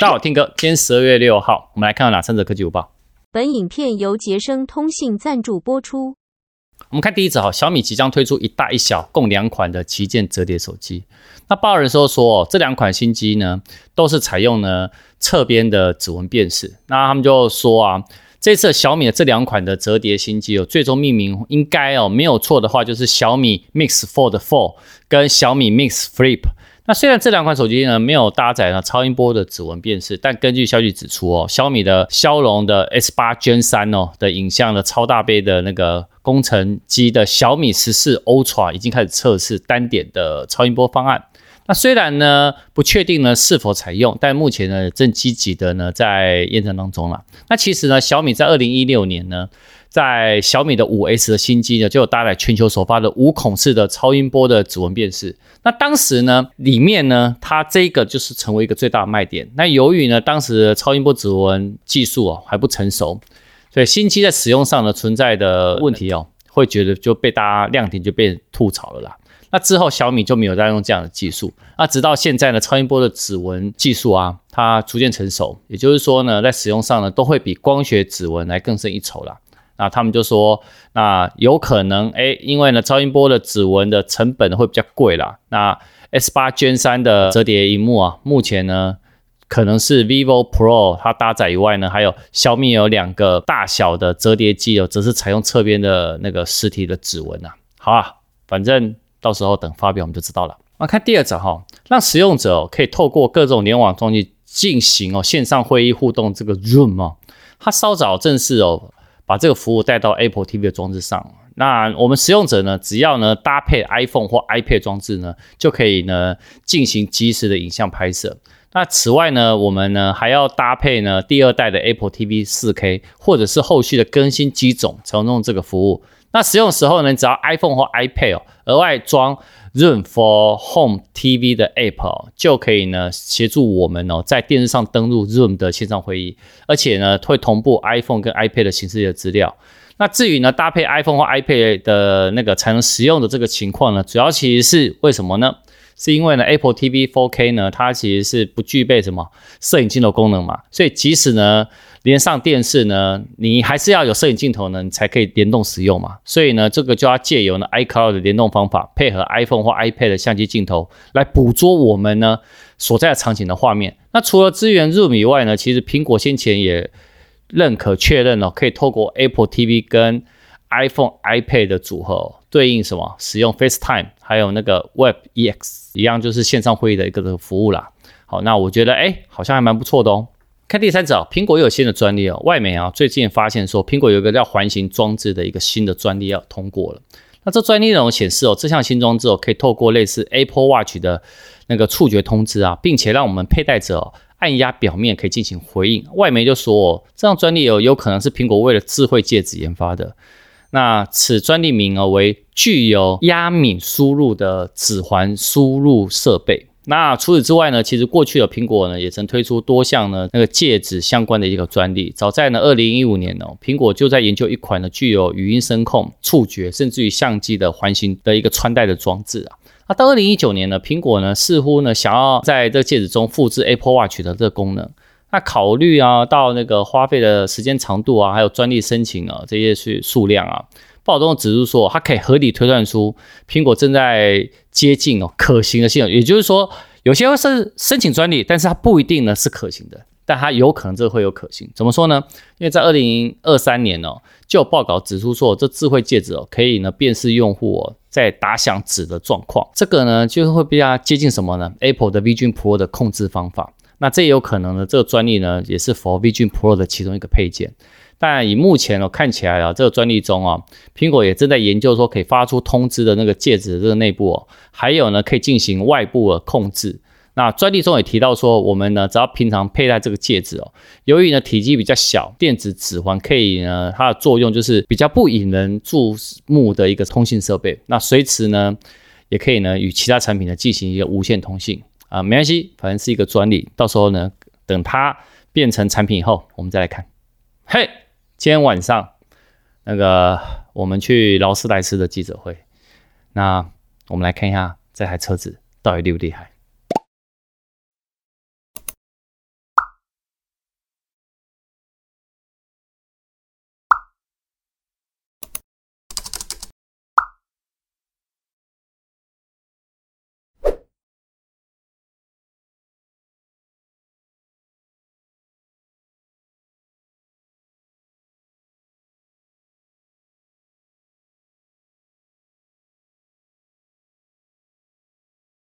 大家好，听哥，今天十二月六号，我们来看到哪三则科技午报。本影片由杰生通信赞助播出。我们看第一则哈，小米即将推出一大一小共两款的旗舰折叠手机。那报人说说，这两款新机呢，都是采用呢侧边的指纹辨识。那他们就说啊，这次小米的这两款的折叠新机哦，最终命名应该哦没有错的话，就是小米 Mix Fold Four 跟小米 Mix Flip。那虽然这两款手机呢没有搭载呢超音波的指纹辨识，但根据消息指出哦，小米的骁龙的 S 八 Gen 三哦的影像的超大杯的那个工程机的小米十四 Ultra 已经开始测试单点的超音波方案。那虽然呢不确定呢是否采用，但目前呢正积极的呢在验证当中了。那其实呢小米在二零一六年呢。在小米的五 S 的新机呢，就有搭载全球首发的无孔式的超音波的指纹辨识。那当时呢，里面呢，它这个就是成为一个最大的卖点。那由于呢，当时的超音波指纹技术哦还不成熟，所以新机在使用上呢存在的问题哦，会觉得就被大家亮点就被吐槽了啦。那之后小米就没有再用这样的技术。那直到现在呢，超音波的指纹技术啊，它逐渐成熟，也就是说呢，在使用上呢，都会比光学指纹来更胜一筹啦。那他们就说，那有可能，哎，因为呢，超音波的指纹的成本会比较贵啦。那 S 八 Gen 三的折叠荧幕啊，目前呢，可能是 Vivo Pro 它搭载以外呢，还有小米有两个大小的折叠机哦，则是采用侧边的那个实体的指纹啊。好啊，反正到时候等发表我们就知道了。那看第二则哈，让使用者可以透过各种联网装置进行哦线上会议互动，这个 Zoom 哦，它稍早正式哦。把这个服务带到 Apple TV 的装置上，那我们使用者呢，只要呢搭配 iPhone 或 iPad 装置呢，就可以呢进行即时的影像拍摄。那此外呢，我们呢还要搭配呢第二代的 Apple TV 4K，或者是后续的更新机种才能用这个服务。那使用的时候呢，只要 iPhone 或 iPad 哦，额外装 Zoom for Home TV 的 App，就可以呢协助我们哦，在电视上登录 Zoom 的线上会议，而且呢会同步 iPhone 跟 iPad 的形式的资料。那至于呢搭配 iPhone 或 iPad 的那个才能使用的这个情况呢，主要其实是为什么呢？是因为呢 Apple TV 4K 呢，它其实是不具备什么摄影镜头功能嘛，所以即使呢。连上电视呢，你还是要有摄影镜头呢，你才可以联动使用嘛。所以呢，这个就要借由呢 iCloud 的联动方法，配合 iPhone 或 iPad 的相机镜头来捕捉我们呢所在的场景的画面。那除了支援 Zoom 以外呢，其实苹果先前也认可确认哦，可以透过 Apple TV 跟 iPhone、iPad 的组合对应什么，使用 FaceTime，还有那个 WebEx 一样，就是线上会议的一个这个服务啦。好，那我觉得哎，好像还蛮不错的哦。看第三则，苹果又有新的专利哦。外媒啊最近发现说，苹果有一个叫环形装置的一个新的专利要通过了。那这专利内容显示哦，这项新装置哦可以透过类似 Apple Watch 的那个触觉通知啊，并且让我们佩戴者按压表面可以进行回应。外媒就说哦，这项专利有有可能是苹果为了智慧戒指研发的。那此专利名额为具有压敏输入的指环输入设备。那除此之外呢，其实过去的苹果呢也曾推出多项呢那个戒指相关的一个专利。早在呢二零一五年呢，苹果就在研究一款呢具有语音声控、触觉甚至于相机的环形的一个穿戴的装置啊。那到二零一九年呢，苹果呢似乎呢想要在这个戒指中复制 Apple Watch 的这个功能。那考虑啊到那个花费的时间长度啊，还有专利申请啊这些是数量啊。报道中指出说，它可以合理推断出苹果正在接近哦可行的性能，也就是说，有些是申请专利，但是它不一定呢是可行的，但它有可能这会有可行。怎么说呢？因为在二零二三年哦，就有报告指出说，这智慧戒指哦可以呢辨识用户哦在打响指的状况，这个呢就会比较接近什么呢？Apple 的 Vision Pro 的控制方法。那这也有可能呢，这个专利呢也是 for Vision Pro 的其中一个配件。但以目前哦看起来啊，这个专利中啊，苹果也正在研究说可以发出通知的那个戒指的这个内部哦，还有呢可以进行外部的控制。那专利中也提到说，我们呢只要平常佩戴这个戒指哦，由于呢体积比较小，电子指环可以呢它的作用就是比较不引人注目的一个通信设备。那随时呢也可以呢与其他产品呢进行一个无线通信啊，没关系，反正是一个专利，到时候呢等它变成产品以后，我们再来看。嘿。今天晚上，那个我们去劳斯莱斯的记者会，那我们来看一下这台车子到底厉不厉害。